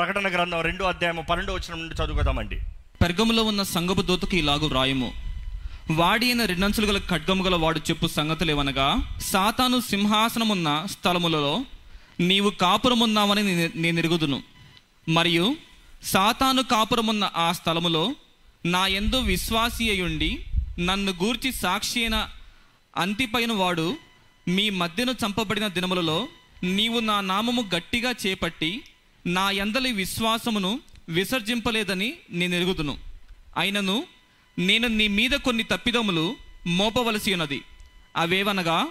ప్రకటన గ్రంథం రెండో అధ్యాయం పన్నెండో వచ్చిన నుండి చదువుకుందామండి. పెర్గములో ఉన్న సంగపు దూతకి ఇలాగు వ్రాయము వాడి అయిన రెండంచులు గల ఖడ్గము గల వాడు చెప్పు సంగతులేవనగా సాతాను సింహాసనమున్న స్థలములలో నీవు కాపురమున్నావని నేను ఎరుగుదును. మరియు సాతాను కాపురమున్న ఆ స్థలములో నా ఎందు విశ్వాసి అయ్యుండి నన్ను గూర్చి సాక్షి అయిన అంతిపైన వాడు మీ మధ్యను చంపబడిన దినములలో నీవు నా నామము గట్టిగా చేపట్టి నా యందలి విశ్వాసమును విసర్జింపలేదని నేను ఎరుగుదును. అయినను నేను నీ మీద కొన్ని తప్పిదములు మోపవలసి ఉన్నది. అవేవనగా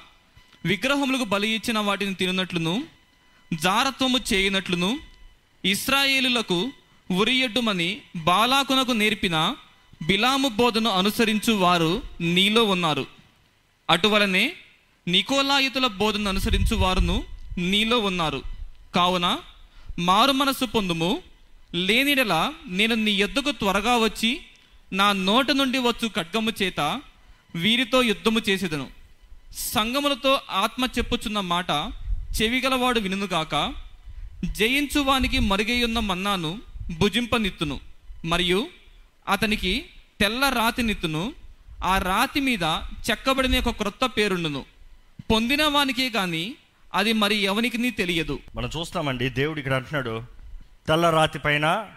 విగ్రహములకు బలి ఇచ్చిన వాటిని తిననట్లును జారత్వము చేయనట్లును ఇస్రాయేలులకు ఉరియడ్డుమని బాలాకునకు నేర్పిన బిలాము బోధను అనుసరించు వారు నీలో ఉన్నారు. అటువలనే నికోలాయుతుల బోధను అనుసరించు వారును నీలో ఉన్నారు. కావున మారు మనస్సు పొందుము. లేనిడలా నేను నీ ఎద్దుకు త్వరగా వచ్చి నా నోట నుండి వచ్చు ఖడ్గము చేత వీరితో యుద్ధము చేసేదను. సంగములతో ఆత్మ చెప్పుచున్న మాట చెవిగలవాడు వినుగాక జయించు వానికి మరుగైయున్న మన్నాను భుజింపనిత్తును. మరియు అతనికి తెల్ల రాతి నిత్తును ఆ రాతి మీద చెక్కబడిన ఒక క్రొత్త పేరుండును. పొందిన వానికే కానీ అది మరి ఎవనికి తెలియదు. మనం చూస్తామండి దేవుడు ఇక్కడ అంటున్నాడు తెల్ల రాతి పైన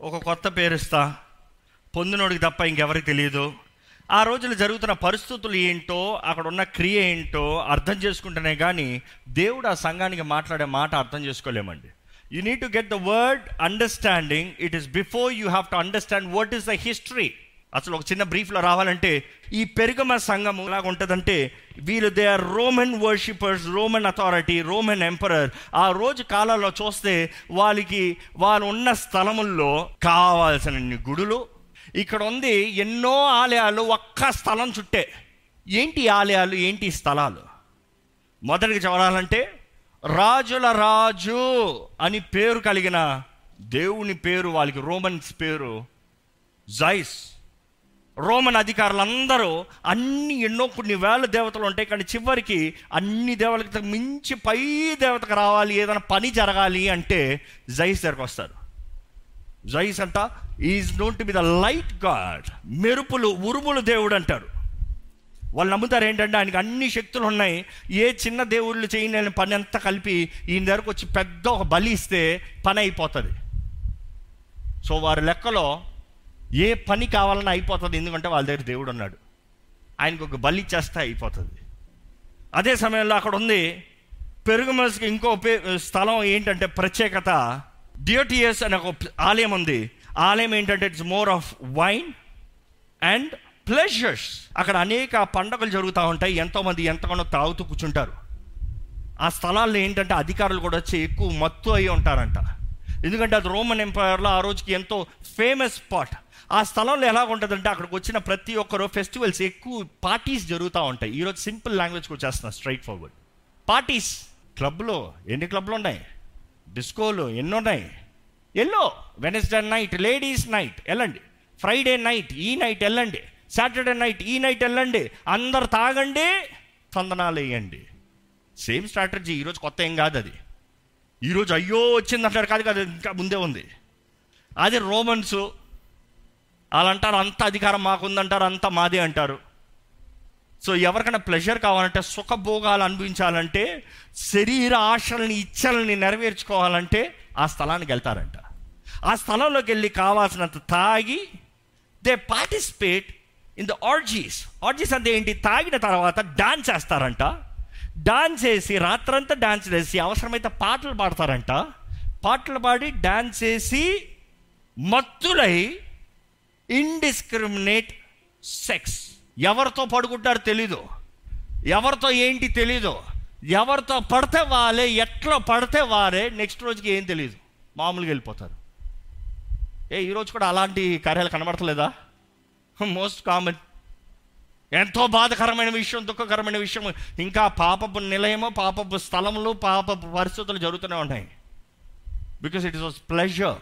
ఒక కొత్త పేరుస్తా పొందినోడికి తప్ప ఇంకెవరికి తెలియదు. ఆ రోజులు జరుగుతున్న పరిస్థితులు ఏంటో అక్కడ ఉన్న క్రియ ఏంటో అర్థం చేసుకుంటేనే కానీ దేవుడు ఆ సంఘానికి మాట్లాడే మాట అర్థం చేసుకోలేమండి. You need to get the word understanding it is before you have to understand what is the history అసలు ఒక చిన్న బ్రీఫ్లో రావాలంటే ఈ పెరుగమ సంఘం ఎలాగ ఉంటుందంటే వీళ్ళు they are Roman worshippers Roman authority Roman emperor ఆ రోజు కాలంలో చూస్తే వాళ్ళకి వాళ్ళు ఉన్న స్థలముల్లో కావాల్సిన గుడులు ఇక్కడ ఉంది ఎన్నో ఆలయాలు ఒక్క స్థలం చుట్టే. ఏంటి ఆలయాలు ఏంటి స్థలాలు? మొదటికి చెప్పాలంటే రాజుల రాజు అని పేరు కలిగిన దేవుని పేరు వాళ్ళకి రోమన్స్ పేరు జైస్ రోమన్ అధికారులందరూ అన్ని ఎన్నో కొన్ని వేల దేవతలు ఉంటాయి కానీ చివరికి అన్ని దేవతలకు మించి పై దేవతకు రావాలి ఏదైనా పని జరగాలి అంటే జైస్ దగ్గరకు వస్తారు. జైస్ అంట is note to be the light god మెరుపులు ఉరుములు దేవుడు అంటారు. వాళ్ళు నమ్ముతారు ఏంటంటే ఆయనకి అన్ని శక్తులు ఉన్నాయి. ఏ చిన్న దేవుళ్ళు చేయని పని అంతా కలిపి ఈయన దగ్గరకు వచ్చి పెద్ద ఒక బలి ఇస్తే పని అయిపోతుంది. సో వారి లెక్కలో ఏ పని కావాలన్నా అయిపోతుంది ఎందుకంటే వాళ్ళ దగ్గర దేవుడు ఉన్నాడు. ఆయనకు ఒక బలి చేస్తే అయిపోతుంది. అదే సమయంలో అక్కడ ఉంది పెరుగుమస్కి ఇంకో స్థలం ఏంటంటే ప్రత్యేకత డియోటియస్ అనే ఒక ఆలయం ఉంది. ఆలయం ఏంటంటే it's more of wine and pleasures అక్కడ అనేక పండుగలు జరుగుతూ ఉంటాయి. ఎంతోమంది ఎంతగానో తాగుతూ కూర్చుంటారు. ఆ స్థలాల్లో ఏంటంటే అధికారులు కూడా వచ్చి ఎక్కువ మత్తు అయి ఉంటారంట. ఎందుకంటే అది రోమన్ ఎంపైర్లో ఆ రోజుకి ఎంతో ఫేమస్ స్పాట్ ఆ స్థలంలో ఎలా ఉంటుందంటే అక్కడికి వచ్చిన ప్రతి ఒక్కరు ఫెస్టివల్స్ ఎక్కువ పార్టీస్ జరుగుతూ ఉంటాయి. ఈరోజు సింపుల్ లాంగ్వేజ్కి వచ్చేస్తున్నా స్ట్రైట్ ఫార్వర్డ్. పార్టీస్. క్లబ్లో ఎన్ని క్లబ్లు ఉన్నాయి? డిస్కోలు ఎన్ని ఉన్నాయి? Yellow. Wednesday night ladies night వెళ్ళండి ఫ్రైడే నైట్ ఈ నైట్ వెళ్ళండి సాటర్డే నైట్ ఈ నైట్ వెళ్ళండి అందరు తాగండి చందనాలు వేయండి. Same strategy. ఈరోజు కొత్త ఏం కాదు అది. ఈరోజు అయ్యో వచ్చింది అంటారు కాదు కాదు ఇంకా ముందే ఉంది. అది రోమన్సు వాళ్ళు అంటారు అంత అధికారం మాకుందంటారు అంత మాదే అంటారు. సో ఎవరికైనా ప్లెజర్ కావాలంటే సుఖభోగాలు అనుభవించాలంటే శరీర ఆశల్ని ఇచ్చలని నెరవేర్చుకోవాలంటే ఆ స్థలానికి వెళ్తారంట. ఆ స్థలంలోకి వెళ్ళి కావాల్సినంత తాగి they participate in the orgies. Orgies అంటే ఏంటి? తాగిన తర్వాత డాన్స్ చేస్తారంట. డాన్స్ చేసి రాత్రంతా డాన్స్ చేసి అవసరమైతే పాటలు పాడతారంట. పాటలు పాడి డాన్స్ చేసి మత్తులై ఇండిస్క్రిమినేట్ సెక్స్ ఎవరితో పడుకుంటారు తెలీదు. ఎవరితో ఏంటి తెలీదు. ఎవరితో పడితే వాళ్ళే ఎట్లా పడితే వారే నెక్స్ట్ రోజుకి ఏం తెలియదు మామూలుగా వెళ్ళిపోతారు. ఏ ఈరోజు కూడా అలాంటి కార్యాలు కనబడతలేదా? Most common. ఎంతో బాధకరమైన విషయం దుఃఖకరమైన విషయం. ఇంకా పాపపు నిలయము పాపపు స్థలములు పాపపు పరిస్థితులు జరుగుతూనే ఉన్నాయి. Because it is was pleasure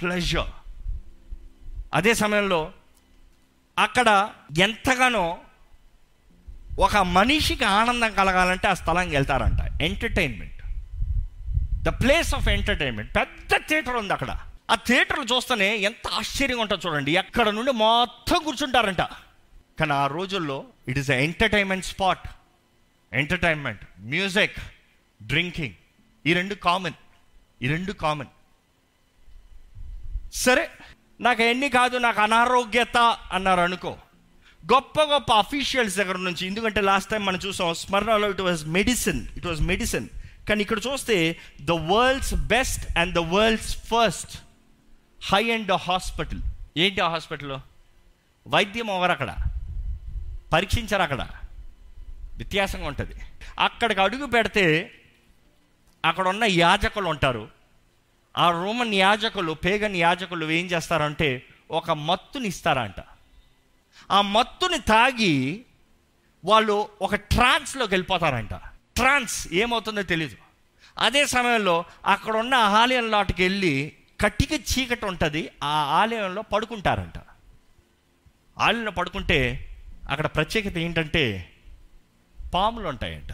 pleasure అదే సమయంలో అక్కడ ఎంతగానో ఒక మనిషికి ఆనందం కలగాలంటే ఆ స్థలానికి వెళ్తారంట. Entertainment the place of entertainment పెద్ద థియేటర్ ఉంది అక్కడ. ఆ థియేటర్లు చూస్తేనే ఎంత ఆశ్చర్యంగా ఉంటుంది చూడండి. ఎక్కడ నుండి మొత్తం కూర్చుంటారంట. కానీ ఆ రోజుల్లో it is entertainment spot entertainment music drinking ఈ రెండు కామన్ ఈ రెండు కామన్ సరే నాకు ఎన్ని కాదు నాకు అనారోగ్యత అన్నారు అనుకో. గొప్ప గొప్ప అఫీషియల్స్ దగ్గర నుంచి ఎందుకంటే లాస్ట్ టైం మనం చూసాం స్మరణలో it was medicine it was medicine కానీ ఇక్కడ చూస్తే the world's best and the world's first high and hospital ఏంటి ఆ హాస్పిటల్ వైద్యం ఎవరు అక్కడ? పరీక్షించారు అక్కడ. వ్యత్యాసంగా ఉంటుంది. అక్కడికి అడుగు పెడితే అక్కడ ఉన్న యాజకులు ఉంటారు. ఆ రోమన్ యాజకులు పేగన్ యాజకులు ఏం చేస్తారంటే ఒక మత్తుని ఇస్తారంట. ఆ మత్తుని తాగి వాళ్ళు ఒక ట్రాన్స్లోకి వెళ్ళిపోతారంట. ట్రాన్స్ ఏమవుతుందో తెలీదు. అదే సమయంలో అక్కడ ఉన్న ఆలయం లాటికి వెళ్ళి కట్టిక చీకటి ఉంటుంది ఆ ఆలయంలో పడుకుంటారంట. ఆలయంలో పడుకుంటే అక్కడ ప్రత్యేకత ఏంటంటే పాములు ఉంటాయంట.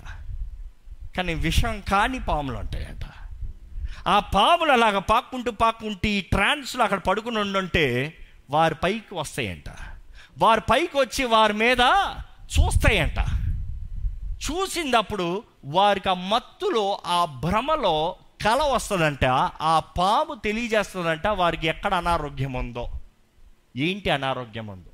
కానీ విషం కాని పాములు ఉంటాయంట. ఆ పాములు అలాగ పాక్కుంటూ పాక్కుంటూ ఈ ట్రాన్స్లో అక్కడ పడుకుని ఉండుంటే వారి పైకి వస్తాయంట. వారి పైకి వచ్చి వారి మీద చూస్తాయంట. చూసినప్పుడు వారికి ఆ మత్తులో ఆ భ్రమలో కల వస్తుందంట. ఆ పాము తెలియజేస్తుందంట వారికి ఎక్కడ అనారోగ్యం ఉందో ఏంటి అనారోగ్యం ఉందో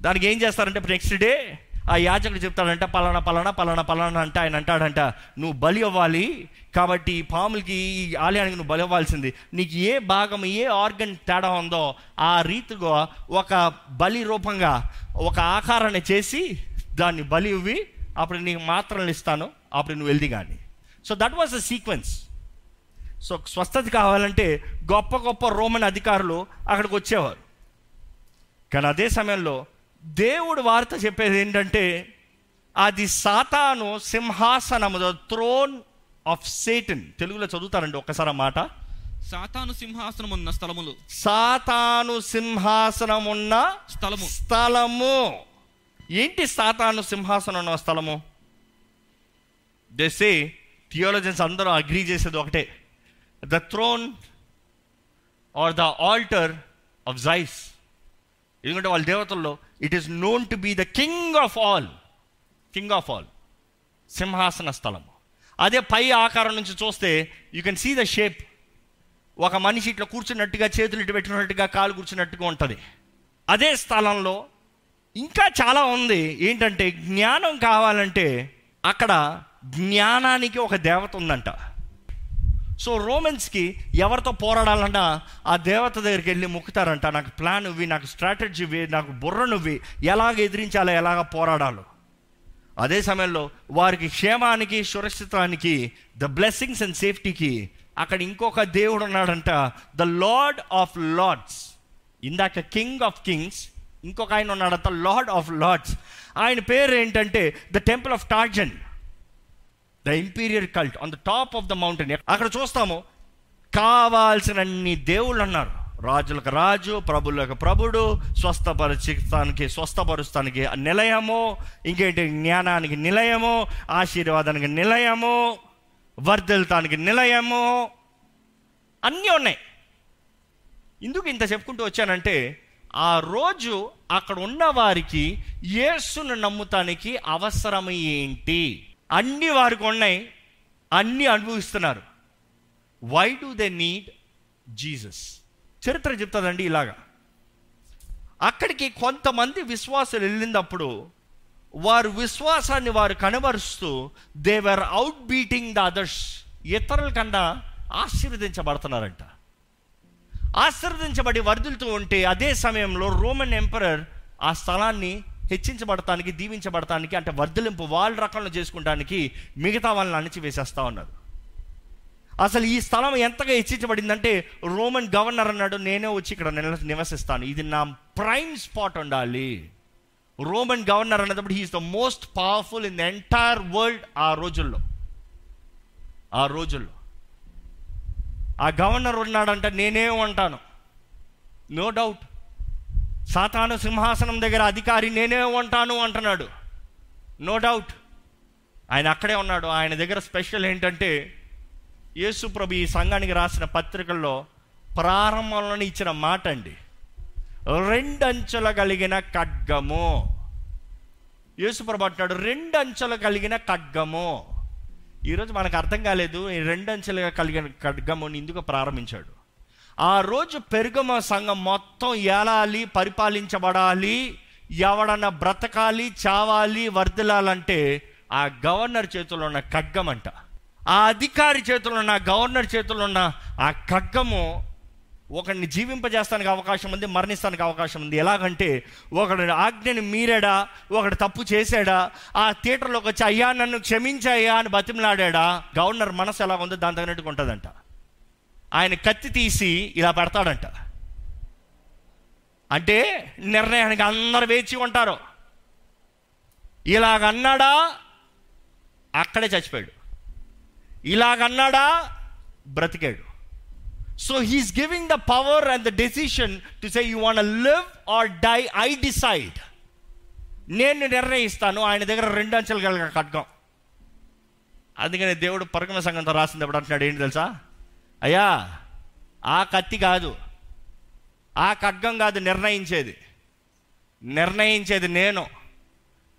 దానికి ఏం చేస్తారంటే నెక్స్ట్ డే ఆ యాజకుడు చెప్తాడంట పలానా పలానా పలానా పలానా అంటే ఆయన అంటాడంట నువ్వు బలి అవ్వాలి కాబట్టి ఈ పాములకి ఈ ఆలయానికి నువ్వు బలి అవ్వాల్సింది. నీకు ఏ భాగం ఏ ఆర్గన్ తేడా ఉందో ఆ రీతిగా ఒక బలి రూపంగా ఒక ఆకారాన్ని చేసి దాన్ని బలి ఇవ్వి అప్పుడు నీకు మాత్రలు ఇస్తాను అప్పుడు నువ్వు వెళ్ళి కానీ so that was the sequence so స్వస్థత కావాలంటే గొప్ప గొప్ప రోమన్ అధికారులు అక్కడికి వచ్చేవారు. కానీ అదే సమయంలో దేవుడు వార్త చెప్పేది ఏంటంటే అది సాతాను సింహాసనము ద థ్రోన్ ఆఫ్ సేటన్ తెలుగులో చదువుతారండి ఒక్కసారి ఆ మాట. సాతాను సింహాసనం ఉన్న స్థలములు. సాతాను సింహాసనం ఉన్న స్థలము. స్థలము. ఏంటి సాతాను సింహాసనం ఉన్న స్థలము దసే థియోలజన్స్ అందరూ అగ్రీ చేసేది ఒకటే. The throne or the altar of Zeus ఎందుకంటే వాళ్ళ దేవతల్లో it is known to be the king of all king of all సింహాసన స్థలం అదే పై ఆకారం నుంచి చూస్తే you can see the shape ఒక మనిషి ఇట్లా కూర్చున్నట్టుగా చేతులు ఇటు పెట్టినట్టుగా కాలు కూర్చున్నట్టుగా ఉంటుంది. అదే స్థలంలో ఇంకా చాలా ఉంది. ఏంటంటే జ్ఞానం కావాలంటే అక్కడ జ్ఞానానికి ఒక దేవత ఉందంట. సో రోమన్స్కి ఎవరితో పోరాడాలన్నా ఆ దేవత దగ్గరికి వెళ్ళి మొక్కుతారంట నాకు ప్లాన్ ఇవ్వి నాకు స్ట్రాటజీ ఇవ్వి నాకు బుర్ర నువ్వి ఎలాగ ఎదిరించాలో ఎలాగ పోరాడాలో. అదే సమయంలో వారికి క్షేమానికి సురక్షితానికి ద బ్లెస్సింగ్స్ అండ్ సేఫ్టీకి అక్కడ ఇంకొక దేవుడు ఉన్నాడంట ద లార్డ్ ఆఫ్ లార్డ్స్ ఇందాక కింగ్ ఆఫ్ కింగ్స్ ఇంకొక ఆయన ఉన్నాడంట లార్డ్ ఆఫ్ లార్డ్స్ ఆయన పేరు ఏంటంటే the temple of Trajan the imperial cult on the top of the mountain అక్కడ చూస్తాము కావాల్సినన్ని దేవుళ్ళు అన్నారు. రాజులకు రాజు ప్రభులకు ప్రభుడు స్వస్థపరచిస్తానికి స్వస్థపరుస్తానికి నిలయము ఇంకేంటి? జ్ఞానానికి నిలయము ఆశీర్వాదానికి నిలయము వర్ధిల్తానికి నిలయము. అన్నీ ఉన్నాయి. ఎందుకు ఇంత చెప్పుకుంటూ వచ్చానంటే ఆ రోజు అక్కడ ఉన్న వారికి యేసును నమ్ముతానికి అవసరం ఏంటి? అన్ని వారికి ఉన్నాయి అన్నీ అనుభవిస్తున్నారు. Why do they need Jesus చరిత్ర చెప్తుందండి ఇలాగా. అక్కడికి కొంతమంది విశ్వాసులు వెళ్ళినప్పుడు వారు విశ్వాసాన్ని వారు కనబరుస్తూ they were out beating the others ఇతరుల కన్నా ఆశీర్వదించబడుతున్నారంట. ఆశీర్వదించబడి వర్ధిల్తూ ఉంటే అదే సమయంలో రోమన్ ఎంపరర్ ఆ స్థలాన్ని హెచ్చించబడటానికి దీవించబడటానికి అంటే వర్ధలింపు వాళ్ళ రకంలో చేసుకుంటానికి మిగతా వాళ్ళని అణిచివేసేస్తా ఉన్నారు. అసలు ఈ స్థలం ఎంతగా హెచ్చించబడిందంటే రోమన్ గవర్నర్ అన్నాడు నేనే వచ్చి ఇక్కడ నివసిస్తాను. ఇది నా ప్రైమ్ స్పాట్ ఉండాలి. రోమన్ గవర్నర్ అన్నప్పుడు he is the most powerful in the entire world ఆ రోజుల్లో. ఆ రోజుల్లో. ఆ గవర్నర్ ఉన్నాడంటే నేనే ఉంటాను. నో డౌట్ సాతాను సింహాసనం దగ్గర అధికారి నేనే ఉంటాను అంటున్నాడు. నో డౌట్ ఆయన అక్కడే ఉన్నాడు. ఆయన దగ్గర స్పెషల్ ఏంటంటే యేసు ప్రభు ఈ సంఘానికి రాసిన పత్రికల్లో ప్రారంభంలోనే ఇచ్చిన మాట అండి. రెండంచెల కలిగిన ఖడ్గము. యేసుప్రభు అంటున్నాడు రెండు అంచెలు కలిగిన ఖడ్గము. ఈరోజు మనకు అర్థం కాలేదు ఈ కలిగిన ఖడ్గముని ఎందుకు ప్రారంభించాడు? ఆ రోజు పెరుగమ సంఘం మొత్తం ఏలాలి పరిపాలించబడాలి ఎవడన్నా బ్రతకాలి చావాలి వర్దిలాలంటే ఆ గవర్నర్ చేతిలో ఉన్న ఖడ్గం అంట ఆ అధికారి చేతిలో ఉన్న గవర్నర్ చేతిలో ఉన్న ఆ ఖడ్గము ఒకడిని జీవింపజేస్తానికి అవకాశం ఉంది మరణిస్తానికి అవకాశం ఉంది. ఎలాగంటే ఒకడు ఆజ్ఞని మీరాడా ఒకడు తప్పు చేశాడా ఆ థియేటర్లోకి వచ్చి అయ్యా నన్ను క్షమించాయా అని బతిమలాడా గవర్నర్ మనసు ఎలా ఉందో దాని తగినట్టుగా ఉంటుందంట. ఆయన కత్తి తీసి ఇలా పెడతాడంట. అంటే నిర్ణయానికి అందరు వేచి ఉంటారు. ఇలాగన్నాడా? అక్కడే చచ్చిపోయాడు. ఇలాగన్నాడా? బ్రతికాడు. So he's giving the power and the decision to say you want live or die I decide నేను నిర్ణయిస్తాను. ఆయన దగ్గర రెండు అంచెలు కలిగ ఖడ్గం. అందుకని దేవుడు పరగమ సంఘంతో రాసినప్పుడు అంటున్నాడు? ఏంటి తెలుసా? అయ్యా ఆ కత్తి కాదు. ఆ ఖడ్గం కాదు నిర్ణయించేది. నిర్ణయించేది నేను.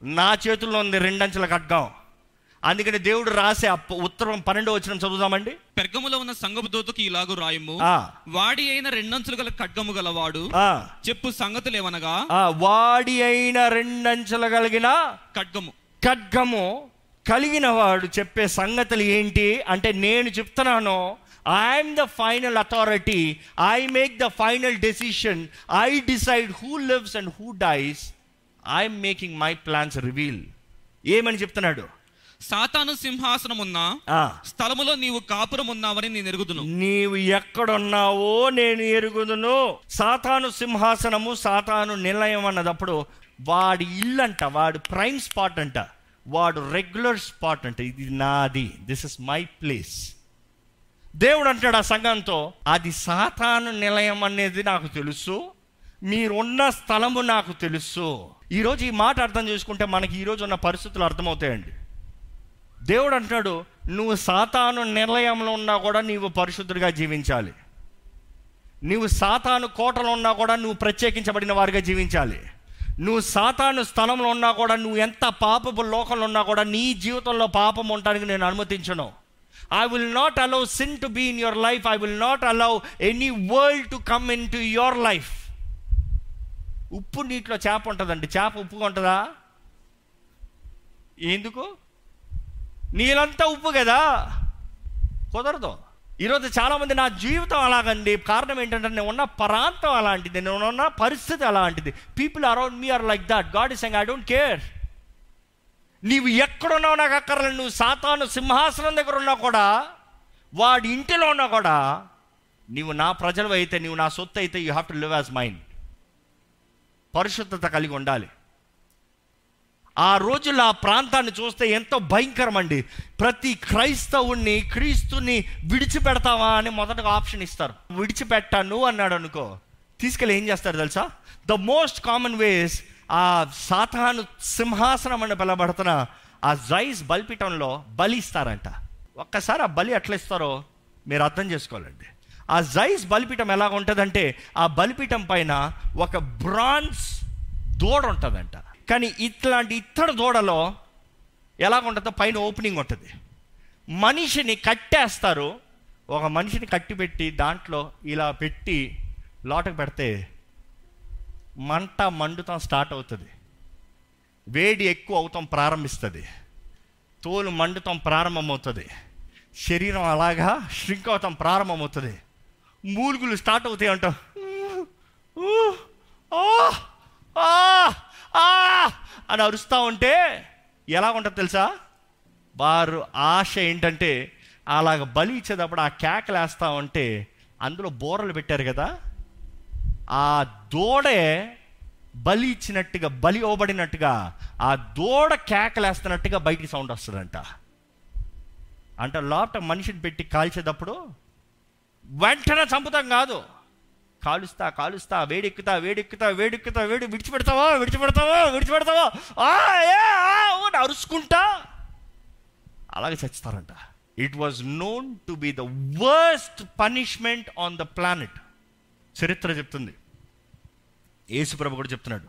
నా చేతుల్లో ఉంది రెండంచెల ఖడ్గం. అందుకని దేవుడు రాసే ఉత్తరం పన్నెండో వచ్చిన చదువుదామండి. పెర్గములో ఉన్న సంగపు దూతకి ఇలాగు రాయము. ఆ, వాడి అయిన రెండంచులు గల ఖడ్గము గలవాడు ఆ, చెప్పు సంగతులేవనగా ఆ, వాడి అయిన రెండంచెలు కలిగిన ఖడ్గము. ఖడ్గము కలిగిన వాడు చెప్పే సంగతులు ఏంటి? అంటే నేను చెప్తున్నాను. I'm the final authority I make the final decision I decide who lives and who dies I'm making my plans reveal ఏమని చెప్తున్నాడు? సాతాను సింహాసనమున్న ఆ, స్థలములో నీవు కాపురం ఉన్నావని నేను ఎరుగుదును. నీవు ఎక్కడున్నావో నేను ఎరుగుదును. సాతాను సింహాసనము సాతాను నిలయం అన్నదప్పుడు వాడి ఇల్లంట వాడు ప్రైమ్ స్పాట్ అంట. వాడు రెగ్యులర్ స్పాట్ అంట. ఇది నాది. దిస్ ఇస్ మై ప్లేస్ దేవుడు అంటాడు ఆ సంఘంతో అది సాతాను నిలయం అనేది నాకు తెలుసు మీరున్న స్థలము నాకు తెలుసు. ఈరోజు ఈ మాట అర్థం చేసుకుంటే మనకి ఈరోజు ఉన్న పరిస్థితులు అర్థమవుతాయండి. దేవుడు అంటాడు నువ్వు సాతాను నిలయంలో ఉన్నా కూడా నీవు పరిశుద్ధుడిగా జీవించాలి. నువ్వు సాతాను కోటలో ఉన్నా కూడా నువ్వు ప్రత్యేకించబడిన వారిగా జీవించాలి. నువ్వు సాతాను స్థలంలో ఉన్నా కూడా నువ్వు ఎంత పాపపు లోకంలో ఉన్నా కూడా నీ జీవితంలో పాపం ఉండడానికి నేను అనుమతించను. I will not allow sin to be in your life I will not allow any world to come into your life ఉప్పు నీటిలో చేప ఉంటుందండి. చేప ఉప్పుగా ఉంటుందా? ఎందుకు? నీళ్ళంతా ఉప్పు కదా? కుదరదు. ఈరోజు చాలామంది నా జీవితం అలాగండి. కారణం ఏంటంటే నేను ఉన్న ప్రాంతం అలాంటిది. నేను ఉన్న పరిస్థితి అలాంటిది. People around me are like that God is I don't care నీవు ఎక్కడున్నావు నాకు అక్కర్లేదు. నువ్వు సాతాను సింహాసనం దగ్గర ఉన్నా కూడా వాడి ఇంటిలో ఉన్నా కూడా నీవు నా ప్రజలు అయితే నీవు నా సొత్తు అయితే you have to live as mind పరిశుద్ధత కలిగి ఉండాలి. ఆ రోజుల్లో ఆ ప్రాంతాన్ని చూస్తే ఎంతో భయంకరం అండి. ప్రతి క్రైస్తవుణ్ణి క్రీస్తుని విడిచిపెడతావా అని మొదటగా ఆప్షన్ ఇస్తారు. విడిచిపెట్టాను అన్నాడు అనుకో తీసుకెళ్ళి ఏం చేస్తారు తెలుసా? ద మోస్ట్ కామన్ వేస్ ఆ సాతాను సింహాసనం అని పిలబడుతున్న ఆ జైస్ బలిపీఠంలో బలి ఇస్తారంట. ఒక్కసారి ఆ బలి ఎట్లా ఇస్తారో మీరు అర్థం చేసుకోవాలండి. ఆ జైస్ బలిపీఠం ఎలా ఉంటుందంటే ఆ బలిపీఠం పైన ఒక బ్రాన్స్ దూడ ఉంటుందంట. కానీ ఇట్లాంటి ఇత్తడి దూడలో ఎలాగుంటుందో పైన ఓపెనింగ్ ఉంటుంది. మనిషిని కట్టేస్తారు. ఒక మనిషిని కట్టి పెట్టి దాంట్లో ఇలా పెట్టి లోటకు పెడితే మంట మండుతాం స్టార్ట్ అవుతుంది. వేడి ఎక్కువ అవుతాం ప్రారంభిస్తుంది. తోలు మండుతాం ప్రారంభమవుతుంది. శరీరం అలాగా ష్రింక్ అవుతాం ప్రారంభమవుతుంది. మూలుగులు స్టార్ట్ అవుతాయి అంటాం. అని అరుస్తూ ఉంటే ఎలా ఉంటుంది తెలుసా? వారు ఆశ ఏంటంటే అలాగ బలి ఇచ్చేటప్పుడు ఆ కేకలు వేస్తూ ఉంటే అందులో బోరలు పెట్టారు కదా? ఆ దూడే బలి ఇచ్చినట్టుగా బలి ఇవ్వబడినట్టుగా ఆ దూడ కేకలేస్తున్నట్టుగా బయటికి సౌండ్ వస్తుందంట. అంటే లోపల మనిషిని పెట్టి కాల్చేటప్పుడు వెంటనే చంపుతాం కాదు. కాలుస్తా కాలుస్తా వేడెక్కుతా వేడెక్కుతా వేడెక్కుతా వేడి విడిచిపెడతావా విడిచిపెడతావా విడిచిపెడతావా? అని అరుచుకుంటా. అలాగే చచ్చిస్తారంట. It was known to be the worst punishment on the planet చరిత్ర చెప్తుంది. యేసుప్రభు కూడా చెప్తున్నాడు.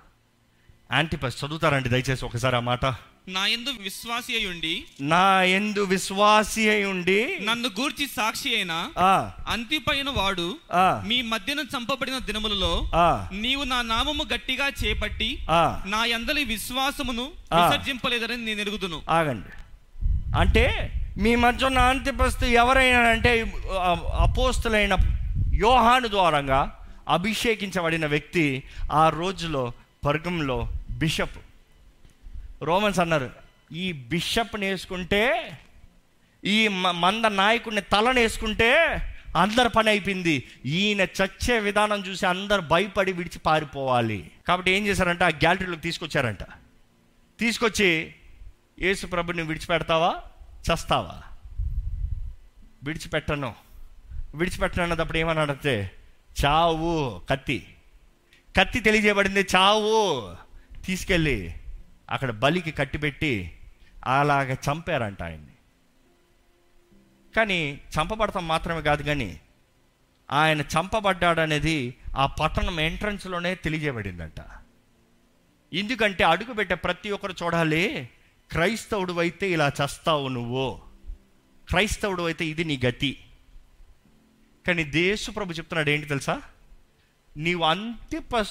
యాంటిపస్ చదువుతారండి దయచేసి ఒకసారి ఆ మాట. నా యందు విశ్వాసి అయి ఉండి నా ఎందు విశ్వాసి అయి ఉండి నన్ను గూర్చి సాక్షి అయిన ఆ, అంతిపైన వాడు మీ మధ్యన చంపబడిన దినములలో ఆ, నీవు నా నామము గట్టిగా చేపట్టి ఆ. నా యందలి విశ్వాసమును. విసర్జింపలేదని నేను ఎరుగుదును. ఆగండి. అంటే మీ మధ్య ఉన్న అంతిపస్తు ఎవరైనా అంటే అపోస్తులైన యోహాను ద్వారంగా అభిషేకించబడిన వ్యక్తి ఆ రోజులో పర్గంలో బిషప్. రోమన్స్ అన్నారు ఈ బిషప్ని వేసుకుంటే ఈ మ- మంద నాయకుడిని తలను వేసుకుంటే అందరి పని అయిపోయింది. ఈయన చచ్చే విధానం చూసి అందరు భయపడి విడిచి పారిపోవాలి. కాబట్టి ఏం చేశారంటే? ఆ గ్యాలరీలోకి తీసుకొచ్చారంట. తీసుకొచ్చి యేసు ప్రభుని విడిచిపెడతావా? చస్తావా? విడిచిపెట్టను. విడిచిపెట్టను అన్నప్పుడు ఏమని అడిగితే చావు కత్తి. కత్తి తెలియజేయబడింది చావు. తీసుకెళ్ళి అక్కడ బలికి కట్టిపెట్టి అలాగ చంపారంట ఆయన్ని. కానీ చంపబడతాం మాత్రమే కాదు కానీ ఆయన చంపబడ్డాడనేది ఆ పట్టణం ఎంట్రన్స్లోనే తెలియజేయబడిందంట. ఎందుకంటే అడుగుపెట్టే ప్రతి ఒక్కరు చూడాలి క్రైస్తవుడు అయితే ఇలా చస్తావు నువ్వు. క్రైస్తవుడు అయితే ఇది నీ గతి. కానీ దేశు ప్రభు చెప్తున్నాడు ఏంటి తెలుసా? నీవు అంత్య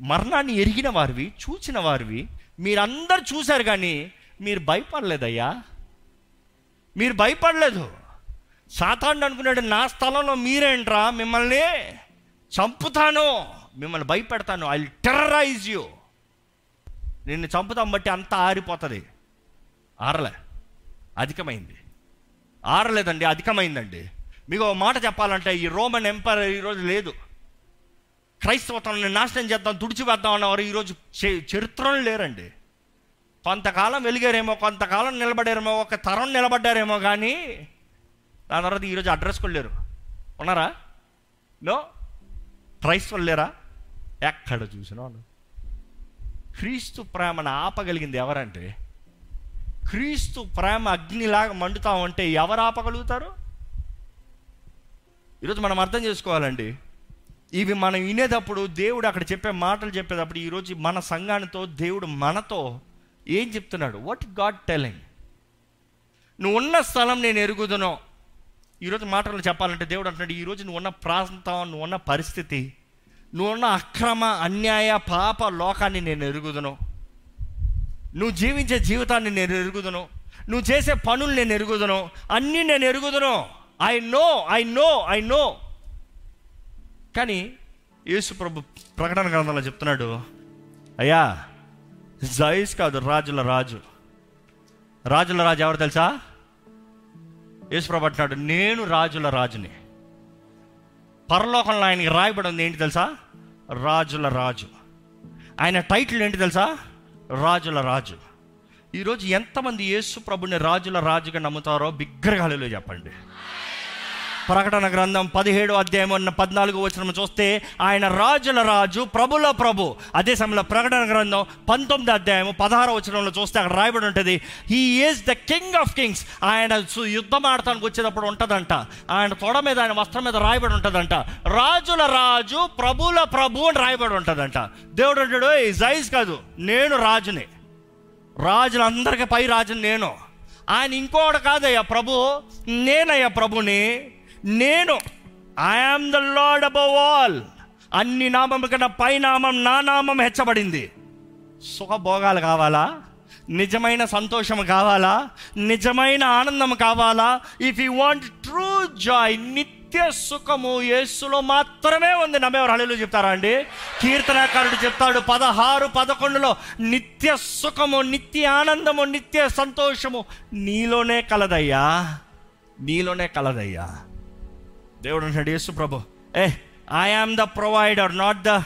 మరణాన్ని ఎరిగిన వారివి చూసిన వారివి మీరందరు చూశారు కానీ మీరు భయపడలేదయ్యా. మీరు భయపడలేదు. సాతాండు అనుకున్నాడు నా స్థలంలో మీరేంట్రా? మిమ్మల్ని చంపుతాను. మిమ్మల్ని భయపెడతాను. I terrorize you. నిన్ను చంపుతాం బట్టి అంతా ఆరిపోతుంది. ఆరలే. అధికమైంది. ఆరలేదండి అధికమైందండి. మీకు ఒక మాట చెప్పాలంటే ఈ రోమన్ ఎంపైర్ ఈరోజు లేదు. క్రైస్తవత్వాన్ని నాశనం చేద్దాం తుడిచివేద్దాం అన్నవారు ఈరోజు చే- చరిత్రలో లేరండి. కొంతకాలం వెలిగారేమో కొంతకాలం నిలబడారేమో ఒక తరం నిలబడ్డారేమో కానీ దాని తర్వాత ఈరోజు అడ్రస్ కూడా లేరు. ఉన్నారా? నో? క్రైస్తవులు లేరా? ఎక్కడ చూసినా క్రీస్తు ప్రేమను ఆపగలిగింది ఎవరంటే క్రీస్తు ప్రేమ అగ్నిలాగా మండుతా ఉంటే ఎవరు ఆపగలుగుతారు? ఈరోజు మనం అర్థం చేసుకోవాలండి. ఇవి మనం వినేటప్పుడు దేవుడు అక్కడ చెప్పే మాటలు చెప్పేటప్పుడు ఈరోజు మన సంఘానితో దేవుడు మనతో ఏం చెప్తున్నాడు? వాట్ గాడ్ టెలింగ్ నువ్వు ఉన్న స్థలం నేను ఎరుగుదును. ఈరోజు మాటలు చెప్పాలంటే దేవుడు అంటున్నాడు ఈరోజు నువ్వు ఉన్న ప్రాంతం నువ్వు ఉన్న పరిస్థితి నువ్వు ఉన్న అక్రమ అన్యాయ పాప లోకాన్ని నేను ఎరుగుదును. నువ్వు జీవించే జీవితాన్ని నేను ఎరుగుదును. నువ్వు చేసే పనులు నేను ఎరుగుదును. అన్నీ నేను ఎరుగుదును. I know I know I know కానీ యేసు ప్రభు ప్రకటన గ్రంథంలో చెప్తున్నాడు అయ్యా జైస్ కాదు రాజుల రాజు. రాజుల రాజు ఎవరు తెలుసా? యేసు ప్రభు అంటున్నాడు నేను రాజుల రాజుని. పరలోకంలో ఆయనకి రాయబడి ఉంది ఏంటి తెలుసా? రాజుల రాజు. ఆయన టైటిల్ ఏంటి తెలుసా? రాజుల రాజు. ఈరోజు ఎంతమంది యేసు ప్రభుని రాజుల రాజుగా నమ్ముతారో బిగ్గరగాలిలో చెప్పండి. ప్రకటన గ్రంథం పదిహేడు అధ్యాయం ఉన్న పద్నాలుగు వచ్చిన చూస్తే ఆయన రాజుల రాజు ప్రభుల ప్రభు. అదే సమయంలో ప్రకటన గ్రంథం పంతొమ్మిది అధ్యాయం పదహారు వచనంలో చూస్తే అక్కడ రాయబడి ఉంటుంది he is the king of kings ఆయన సు- యుద్ధం ఆడటానికి వచ్చేటప్పుడు ఉంటుందంట. ఆయన తొడ మీద ఆయన వస్త్రం మీద రాయబడి ఉంటుందంట. రాజుల రాజు ప్రభుల ప్రభు అని రాయబడి ఉంటుందంట. దేవుడు అంటాడు జైజ్ కాదు నేను రాజుని. రాజులందరికీ పై రాజుని నేను. ఆయన ఇంకోటి కాదయ్యా ప్రభు నేనయ్యా ప్రభుని. నేను I am the lord above all అన్ని నామం కన్నా పై నామం నా నామం హెచ్చబడింది. సుఖభోగాలు కావాలా? నిజమైన సంతోషం కావాలా? నిజమైన ఆనందం కావాలా? If you want true joy నిత్య సుఖము యేసులో మాత్రమే ఉంది. నమ్మేవారు హళీలు చెప్తారా అండి? కీర్తనాకారుడు చెప్తాడు పదహారు పదకొండులో నిత్య సుఖము నిత్య ఆనందము నిత్య సంతోషము నీలోనే కలదయ్యా. నీలోనే కలదయ్యా. దేవుడు అంటాడు యేసు ప్రభు ఏ I am the provider not the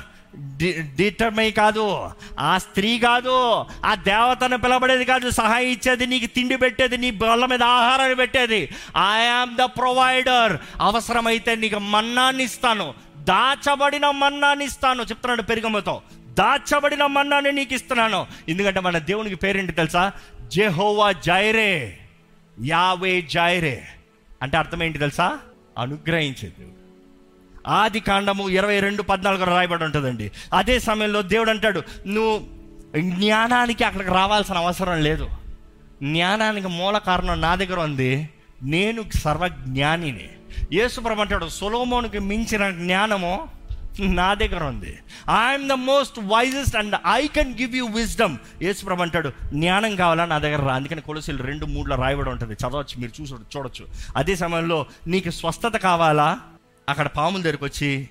determine కాదు. ఆ స్త్రీ కాదు ఆ దేవతను పిలబడేది కాదు సహాయం ఇచ్చేది నీకు తిండి పెట్టేది నీ బల్ల మీద ఆహారాన్ని పెట్టేది. ఐ ఆమ్ ద ప్రొవైడర్ అవసరమైతే నీకు మన్నాన్ని ఇస్తాను. దాచబడిన మన్నాన్ని ఇస్తాను. చెప్తున్నాడు పెరుగమ్మతో. దాచబడిన మన్నాన్ని నీకు ఇస్తున్నాను. ఎందుకంటే మన దేవునికి పేరేంటి తెలుసా? జెహోవా జైరే యావే జైరే అంటే అర్థం ఏంటి తెలుసా? అనుగ్రహించే దేవుడు. ఆది కాండము ఇరవై రెండు పద్నాలుగు రాయబడి ఉంటుందండి. అదే సమయంలో దేవుడు అంటాడు నువ్వు జ్ఞానానికి అక్కడికి రావాల్సిన అవసరం లేదు. జ్ఞానానికి మూల కారణం నా దగ్గర ఉంది. నేను సర్వజ్ఞానిని. యేసుప్రభు అంటాడు సొలోమోనికి మించిన జ్ఞానము నా దగ్గర ఉంది. I'm the most wisest and I can give you wisdom యేసుప్రభు అంటాడు జ్ఞానం కావాలా నా దగ్గర రా. అందుకని కొలసీలు రెండు మూడులో రాయబడి ఉంటుంది. చదవచ్చు మీరు చూసి చూడొచ్చు. అదే సమయంలో నీకు స్వస్థత కావాలా? అక్కడ పాముల దగ్గరకు వచ్చి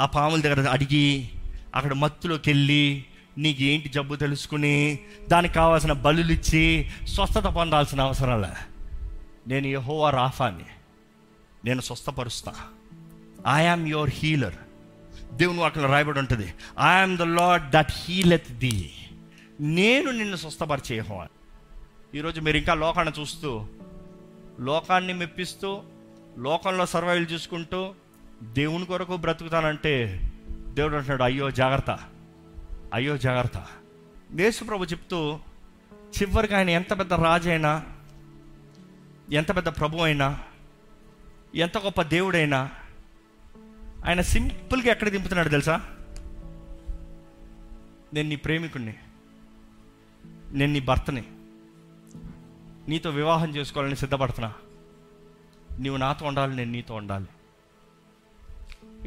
ఆ పాముల దగ్గర అడిగి అక్కడ మత్తులోకి వెళ్ళి నీకు ఏంటి జబ్బు తెలుసుకుని? దానికి కావాల్సిన బలులు ఇచ్చి స్వస్థత పొందాల్సిన అవసరంలే. నేను యహోవా రాఫాని. నేను స్వస్థపరుస్తా. ఐఆమ్ యువర్ హీలర్ దేవుని అక్కడ రాయబడి ఉంటుంది I'm the lord that healeth the నేను నిన్ను స్వస్థపరిచే యెహోవా. ఈరోజు మీరు ఇంకా లోకాన్ని చూస్తూ లోకాన్ని మెప్పిస్తూ లోకంలో సర్వైవల్ చూసుకుంటూ దేవుని కొరకు బ్రతుకుతానంటే దేవుడు అంటున్నాడు అయ్యో జాగ్రత్త. అయ్యో జాగ్రత్త. యేసు ప్రభు చెప్తూ చివరికి ఆయన ఎంత పెద్ద రాజైనా ఎంత పెద్ద ప్రభు అయినా ఎంత గొప్ప దేవుడైనా ఆయన సింపుల్గా ఎక్కడ దింపుతున్నాడు తెలుసా? నేను నీ ప్రేమికుణ్ణి. నేను నీ భర్తని. నీతో వివాహం చేసుకోవాలని సిద్ధపడుతున్నా. నీవు నాతో ఉండాలి నేను నీతో ఉండాలి.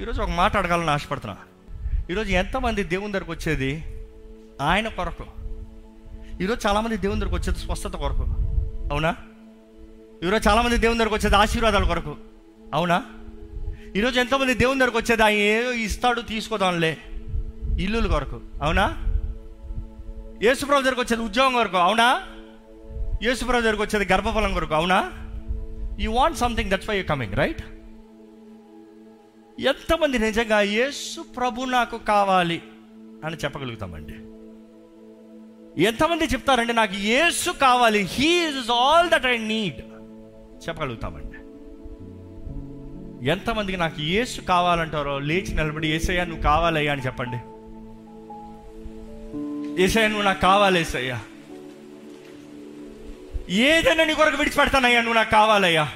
ఈరోజు ఒక మాట అడగాలని ఆశపడుతున్నా. ఈరోజు ఎంతమంది దేవుని దగ్గరకు వచ్చేది ఆయన కొరకు. ఈరోజు చాలామంది దేవుని దగ్గరకు వచ్చేది స్వస్థత కొరకు. అవునా? ఈరోజు చాలామంది దేవుని దగ్గరకు వచ్చేది ఆశీర్వాదాల కొరకు. అవునా? ఈరోజు ఎంతోమంది దేవుని దగ్గరకు వచ్చేది ఆయన ఏదో ఇస్తాడు తీసుకోదాంలే. ఇల్లుల కొరకు. అవునా? యేసుప్రభు దగ్గరకు వచ్చేది ఉద్యోగం కొరకు అవునా? యేసుప్రభు దగ్గరకు వచ్చేది గర్భఫలం కొరకు అవునా? You want something that's why you coming right ఎంతమంది నిజంగా యేసు ప్రభు నాకు కావాలి అని చెప్పగలుగుతామండి. ఎంతమంది చెప్తారంటే నాకు యేసు కావాలి he is all that I need చెప్పగలుగుతామండి. ఎంతమందికి నాకు ఏసు కావాలంటారో లేచి నిలబడి ఏసయ్యా నువ్వు కావాలయ్యా అని చెప్పండి. ఏసయ్యా నువ్వు నాకు కావాలి ఏసయ్యా. ఏదైనా నీ కొరకు విడిచిపెడతానయ్యా నువ్వు నాకు కావాలయ్యా.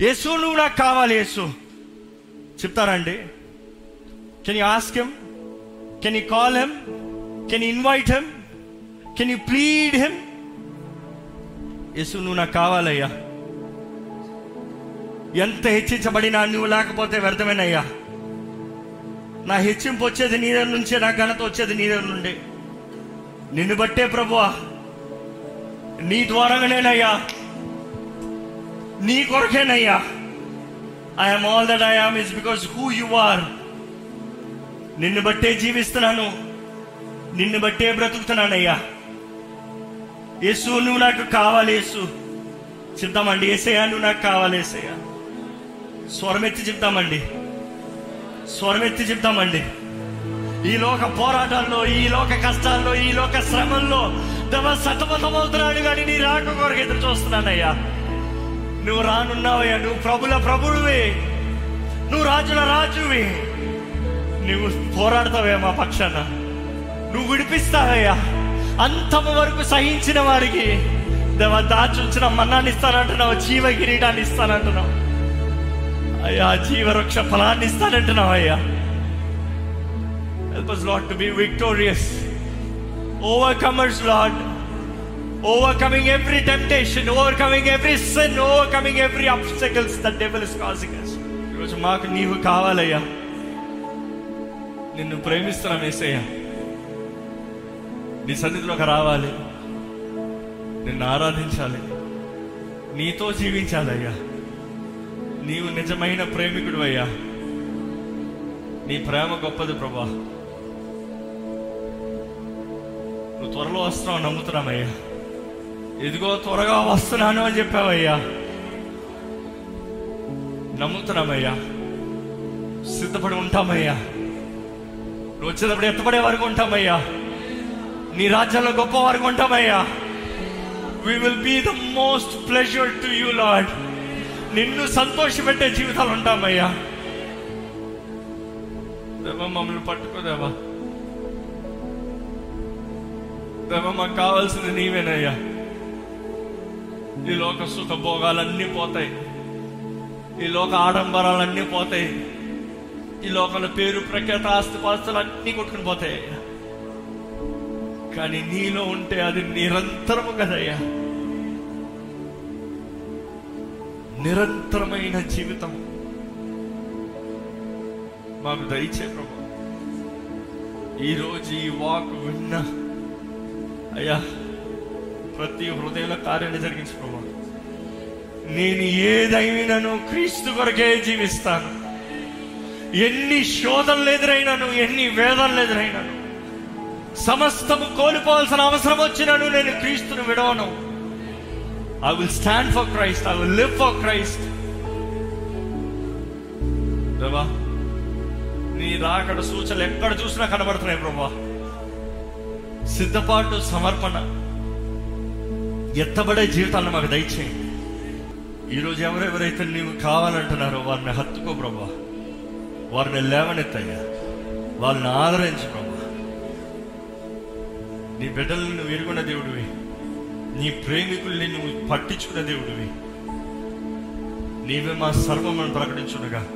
యేసు నువ్వు నాకు కావాలి యేసు. చెప్తారండి can you ask him? Can you call him? Can you invite him? Can you plead him? యేసు నువ్వు నాకు కావాలయ్యా. ఎంత హెచ్చించబడినా నువ్వు లేకపోతే వ్యర్థమేనయ్యా. నా హెచ్చింపు వచ్చేది నీ దగ్గర నుంచే నా ఘనత వచ్చేది నీ దగ్గర నుండి. నిన్ను బట్టే ప్రభువా నీ ద్వారానేనయ్యా. నీ కొరకేనయ్యా. I'm all that I am is because who you are నిన్ను బట్టే జీవిస్తున్నాను. నిన్ను బట్టే బ్రతుకుతున్నానయ్యా. యేసు నువ్వు నాకు కావాలి యేసు. చెప్తామండి ఏసయ్యా నువ్వు నాకు కావాలి ఏసయ్యా స్వరమెత్తి చెప్తామండి. స్వరమెత్తి చెప్తామండి. ఈ లోక పోరాటాల్లో ఈ లోక కష్టాల్లో ఈ లోక శ్రమల్లో దవ సతమతమవుతున్నాడు కానీ నీ రాక కొరకు ఎదురు చూస్తున్నానయ్యా. నువ్వు రానున్నావయ్యా నువ్వు ప్రభుల ప్రభుడువే నువ్వు రాజుల రాజువి. నువ్వు పోరాడతావే మా పక్షాన. నువ్వు విడిపిస్తావయ్యా. అంతము వరకు సహించిన వాడికి దేవ దాచుంచిన మన్నాన్ని ఇస్తానంటున్నావు జీవ కిరీటాన్ని ఇస్తానంటున్నావు. అయ్యా జీవవృక్ష ఫలాన్ని ఇస్తానంటున్నావు అయ్యా. Help us to be victorious overcomers lord overcoming every temptation, overcoming every sin, overcoming every obstacles that devil is causing us. ఈరోజు మాకు నీవు కావాలయ్యా. నిన్ను ప్రేమిస్తున్నాం ఏసయ్యా. నీ సన్నిధిలోకి రావాలి. నిన్ను ఆరాధించాలి. నీతో జీవించాలయ్యా. నీవు నిజమైన ప్రేమికుడు అయ్యా నీ ప్రేమ గొప్పది ప్రభా. నువ్వు త్వరలో వస్తున్నావు నమ్ముతున్నామయ్యా. ఇదిగో త్వరగా వస్తున్నాను అని చెప్పావయ్యా. నమ్ముతున్నామయ్యా. సిద్ధపడి ఉంటామయ్యా. నువ్వు వచ్చేటప్పుడు ఎత్తపడే వరకు ఉంటామయ్యా. నీ రాజ్యంలో గొప్ప వరకు ఉంటామయ్యా. We will be the most pleasure to you lord నిన్ను సంతోషపెట్టే జీవితాలు ఉంటామయ్యా దేవా మమ్మల్ని పట్టుకోదేవా దేవా. మాకు కావాల్సింది నీవేనయ్యా. ఈ లోక సుఖ భోగాలన్నీ పోతాయి. ఈ లోక ఆడంబరాలన్నీ పోతాయి. ఈ లోకంలో పేరు ప్రఖ్యాత ఆస్తిపాస్తులు అన్నీ కొట్టుకుని పోతాయి కానీ నీలో ఉంటే అది నిరంతరము కదయ్యా. నిరంతరమైన జీవితం. మాకు దయచే ప్రభు. ఈరోజు ఈ వాక్ విన్న అయ్యా ప్రతి హృదయంలో కార్యాన్ని జరిగించు ప్రభు. నేను ఏదైనాను క్రీస్తు కొరకే జీవిస్తాను. ఎన్ని శోధనలు ఎదురైనాను ఎన్ని వేదనలు ఎదురైనాను. సమస్తము కోల్పోవాల్సిన అవసరం వచ్చినాను నేను క్రీస్తును విడవను. I will stand for Christ I will live for Christ ప్రభా నీ రాకడ సూచనలు ఎక్కడ చూసినా కనబడుతున్నాయి ప్రభా. సిద్ధపాటు సమర్పణ ఎత్తబడే జీవితాలను మాకు దయచేయండి. ఈరోజు ఎవరెవరైతే నీవు కావాలంటున్నారో వారిని హత్తుకో ప్రభా. వారిని లేవనెత్తయ్యా. వాళ్ళని ఆదరించు ప్రభా. నీ బిడ్డలను నువ్వు ఎరుగున్న దేవుడివి. నీ ప్రేమికుల్ని నువ్వు పట్టించుకున్న దేవుడివి. నీవే మా సర్వమని ప్రకటించుండగా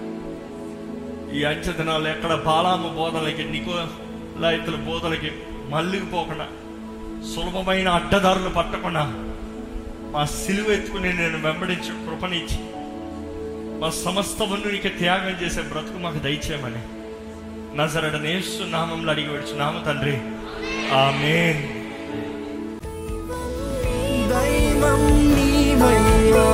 ఈ అంచదినాలు ఎక్కడ బాలాము బోధలకి నికో లైతుల బోధలకి మళ్ళీకి పోకుండా సులభమైన అడ్డదారులు పట్టకుండా మా సిలువ ఎత్తుకుని నేను వెంబడించి కృపనిచ్చి మా సమస్తమును నీకు త్యాగం చేసే బ్రతుకు మాకు దయచేయమని నజరడ నేస్తు నామంలో అడిగి విడుచు నామ తండ్రి. ఆమేన్. దైవం నీవయ్యా